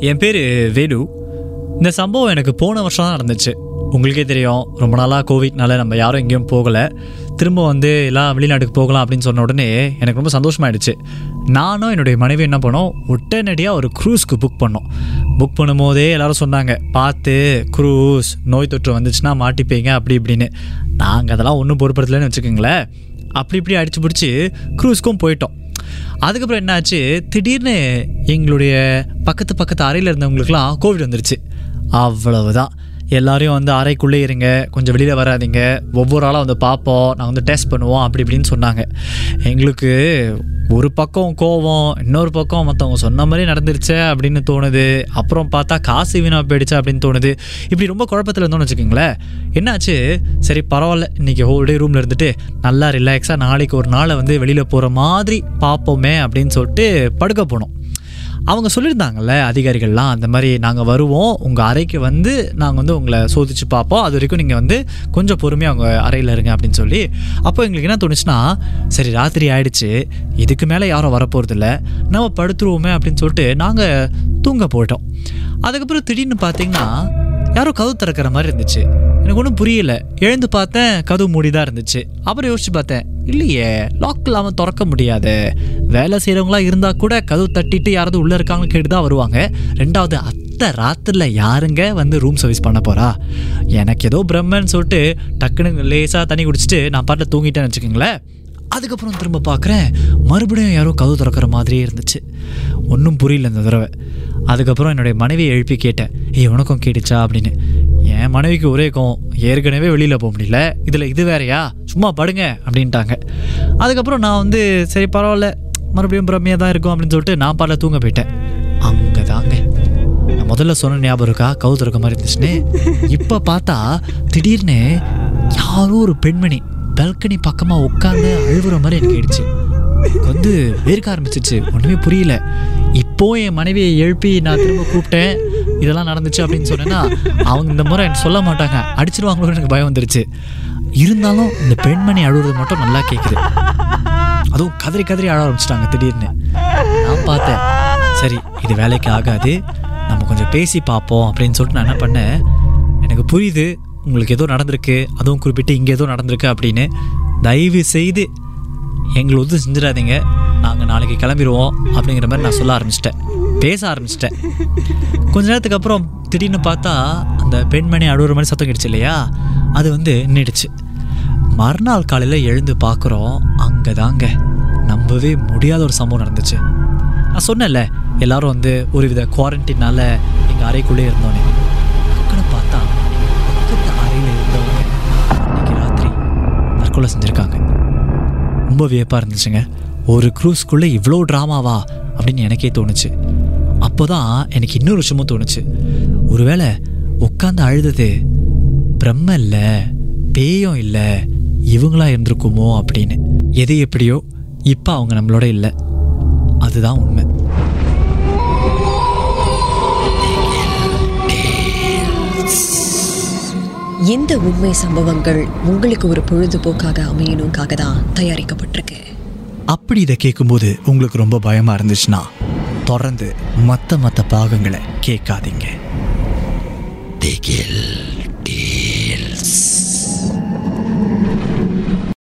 என் பேர் வேலு. இந்த சம்பவம் எனக்கு போன வருஷம் தான் நடந்துச்சு. உங்களுக்கே தெரியும் ரொம்ப நாளாக கோவிட்னால நம்ம யாரும் எங்கேயும் போகலை. திரும்ப வந்து எல்லாம் வெளிநாட்டுக்கு போகலாம் அப்படின்னு சொன்ன உடனே எனக்கு ரொம்ப சந்தோஷமாயிடுச்சு. நானும் என்னுடைய மனைவி என்ன பண்ணோம் உடனடியாக ஒரு க்ரூஸ்க்கு புக் பண்ணோம். புக் பண்ணும்போதே எல்லோரும் சொன்னாங்க பார்த்து க்ரூஸ் நோய் தொற்று வந்துச்சுன்னா மாட்டிப்பீங்க அப்படி இப்படின்னு. நாங்கள் அதெல்லாம் ஒன்றும் பொருட்படுத்தலைன்னு வச்சுக்கோங்களேன். அப்படி இப்படி அடிச்சு பிடிச்சி க்ரூஸ்க்கும் போயிட்டோம். அதுக்கப்புறம் என்னாச்சு? திடீர்னு எங்களுடைய பக்கத்து பக்கத்து அறையில் இருந்தவங்களுக்குலாம் கோவிட் வந்துருச்சு. அவ்வளவுதான். எல்லாரையும் வந்து அறைக்குள்ளே இருங்க கொஞ்சம் வெளியில் வராதீங்க. ஒவ்வொரு ஆளாக வந்து பார்ப்போம் நாங்கள் வந்து டெஸ்ட் பண்ணுவோம் அப்படி இப்படின்னு சொன்னாங்க. எங்களுக்கு ஒரு பக்கம் கோவம் இன்னொரு பக்கம் மற்றவங்க சொன்ன மாதிரி நடந்துருச்சே அப்படின்னு தோணுது. அப்புறம் பார்த்தா காசு வீணாக போயிடுச்சு அப்படின்னு தோணுது. இப்படி ரொம்ப குழப்பத்தில் இருந்தோம்னு வச்சுக்கோங்களேன். என்னாச்சு? சரி பரவாயில்ல. இன்றைக்கி ஹோல் டே ரூமில் இருந்துட்டு நல்லா ரிலாக்ஸாக நாளைக்கு ஒரு நாளை வந்து வெளியில் போகிற மாதிரி பார்ப்போமே அப்படின்னு சொல்லிட்டு படுக்க போனோம். அவங்க சொல்லியிருந்தாங்கல்ல அதிகாரிகள்லாம் அந்த மாதிரி நாங்கள் வருவோம் உங்கள் அறைக்கு வந்து நாங்கள் வந்து உங்களை சோதிச்சு பார்ப்போம். அது வரைக்கும் நீங்கள் வந்து கொஞ்சம் பொறுமையாக அவங்க அறையில் இருங்க அப்படின்னு சொல்லி அப்போ எங்களுக்கு என்ன தோணுச்சுன்னா சரி ராத்திரி ஆயிடுச்சு இதுக்கு மேலே யாரும் வரப்போகிறதில்ல நம்ம படுத்துருவோமே அப்படின்னு சொல்லிட்டு நாங்கள் தூங்க போயிட்டோம். அதுக்கப்புறம் திடீர்னு பார்த்தீங்கன்னா யாரோ கதவு திறக்கிற மாதிரி இருந்துச்சு. எனக்கு ஒன்றும் புரியல. எழுந்து பார்த்தேன் கதவு மூடி தான் இருந்துச்சு. அப்புறம் யோசிச்சு பார்த்தேன் இல்லையே லாக் இல்லாமல் திறக்க முடியாது. வேலை செய்கிறவங்களா இருந்தால் கூட கதவு தட்டிட்டு யாராவது உள்ளே இருக்காங்கன்னு கேட்டு தான் வருவாங்க. ரெண்டாவது அத்தை ராத்திரில் யாருங்க வந்து ரூம் சர்வீஸ் பண்ண போகிறா எனக்கு ஏதோ பிரம்மன்னு சொல்லிட்டு டக்குன்னு லேசாக தண்ணி குடிச்சிட்டு நான் பாட்டில் தூங்கிட்டேன்னு வச்சுக்கோங்களேன். அதுக்கப்புறம் திரும்ப பார்க்குறேன் மறுபடியும் யாரோ கதவு திறக்கிற மாதிரியே இருந்துச்சு. ஒன்றும் புரியல இந்த தடவை. அதுக்கப்புறம் என்னுடைய மனைவியை எழுப்பி கேட்டேன் ஏய் உனக்கும் கேட்டுச்சா? அப்படின்னு. என் மனைவிக்கு ஒரே கோவம் ஏற்கனவே வெளியில் போக முடியல. இதில் இது வேறயா? சும்மா படுங்க. அப்படின்ட்டாங்க. அதுக்கப்புறம் நான் வந்து சரி பரவாயில்ல. மறுபடியும் பிரம்மையாக தான் இருக்கும் அப்படின்னு சொல்லிட்டு நான் பாடல தூங்க போயிட்டேன். அங்கே தாங்க நான் முதல்ல சொன்ன ஞாபகம் இருக்கா? கவு மாதிரி இருந்துச்சுன்னு. இப்போ பார்த்தா திடீர்னு யாரோ ஒரு பெண்மணி பெல்கனி பக்கமாக உட்காந்து அழுகுற மாதிரி எனக்கு ஆயிடுச்சு. எனக்கு வந்து வேர்க்க ஆரம்பிச்சிச்சு ஒன்றுமே புரியல. இப்போ என் மனைவியை எழுப்பி நான் திரும்ப கூப்பிட்டேன். இதெல்லாம் நடந்துச்சு அப்படின்னு சொன்னேன்னா அவங்க இந்த முறை எனக்கு சொல்ல மாட்டாங்க. அடிச்சிருவாங்களோன்னு எனக்கு பயம் வந்துருச்சு. இருந்தாலும் இந்த பெண்மணி அழுகுறது மட்டும் நல்லா கேட்குது அதுவும் கதறி கதறி அழ ஆரம்பிச்சிட்டாங்க திடீர்னு. நான் பார்த்தேன். சரி இது வேலைக்கு ஆகாது. நம்ம கொஞ்சம் பேசி பார்ப்போம் அப்படின்னு சொல்லிட்டு நான் என்ன பண்ணேன்? எனக்கு புரியுது உங்களுக்கு ஏதோ நடந்திருக்கு. அதுவும் குறிப்பிட்டு இங்கே ஏதோ நடந்திருக்கு அப்படின்னு. தயவு செய்து எங்களை வந்து செஞ்சிடாதீங்க. நாங்கள் நாளைக்கு கிளம்பிடுவோம் அப்படிங்கிற மாதிரி நான் சொல்ல ஆரம்பிச்சிட்டேன். பேச ஆரம்பிச்சிட்டேன். கொஞ்ச நேரத்துக்கு அப்புறம் திடீர்னு பார்த்தா அந்த பெண்மணி அழுகுற மாதிரி சத்தம் கிடச்சி இல்லையா? அது வந்து நின்றுடுச்சு மறுநாள் காலையில் எழுந்து பார்க்குறோம் அங்கே தாங்க நம்பவே முடியாத ஒரு சம்பவம் நடந்துச்சு. நான் சொன்னேன்ல எல்லாரும் வந்து ஒரு வித குவாரண்டைனால் எங்கள் அறைக்குள்ளே இருந்தோன்னே டக்குன்னு பார்த்தா பக்கத்து அறையில் இருந்தவங்க ராத்திரி தற்கொலை செஞ்சுருக்காங்க. ரொம்ப வியப்பாக இருந்துச்சுங்க. ஒரு க்ரூஸ்க்குள்ளே இவ்வளோ ட்ராமாவா அப்படின்னு எனக்கே தோணுச்சு. அப்போ தான் எனக்கு இன்னொரு விஷயமும் தோணுச்சு. ஒருவேளை உட்காந்து அழுதது பிரம்ம இல்லை பேயும் இல்லை இவங்களா இருந்திருக்குமோ அப்படின்னு. எது எப்படியோ இப்போ அவங்க நம்மளோட இல்லை. அதுதான் உண்மை. இந்த உண்மை சம்பவங்கள் உங்களுக்கு ஒரு பொழுதுபோக்காக அமையணுக்காக தான் தயாரிக்கப்பட்டிருக்கு. அப்படி இதை கேட்கும்போது உங்களுக்கு ரொம்ப பயமா இருந்துச்சுன்னா தொடர்ந்து மற்ற மற்ற பாகங்களை கேட்காதீங்க. திகில்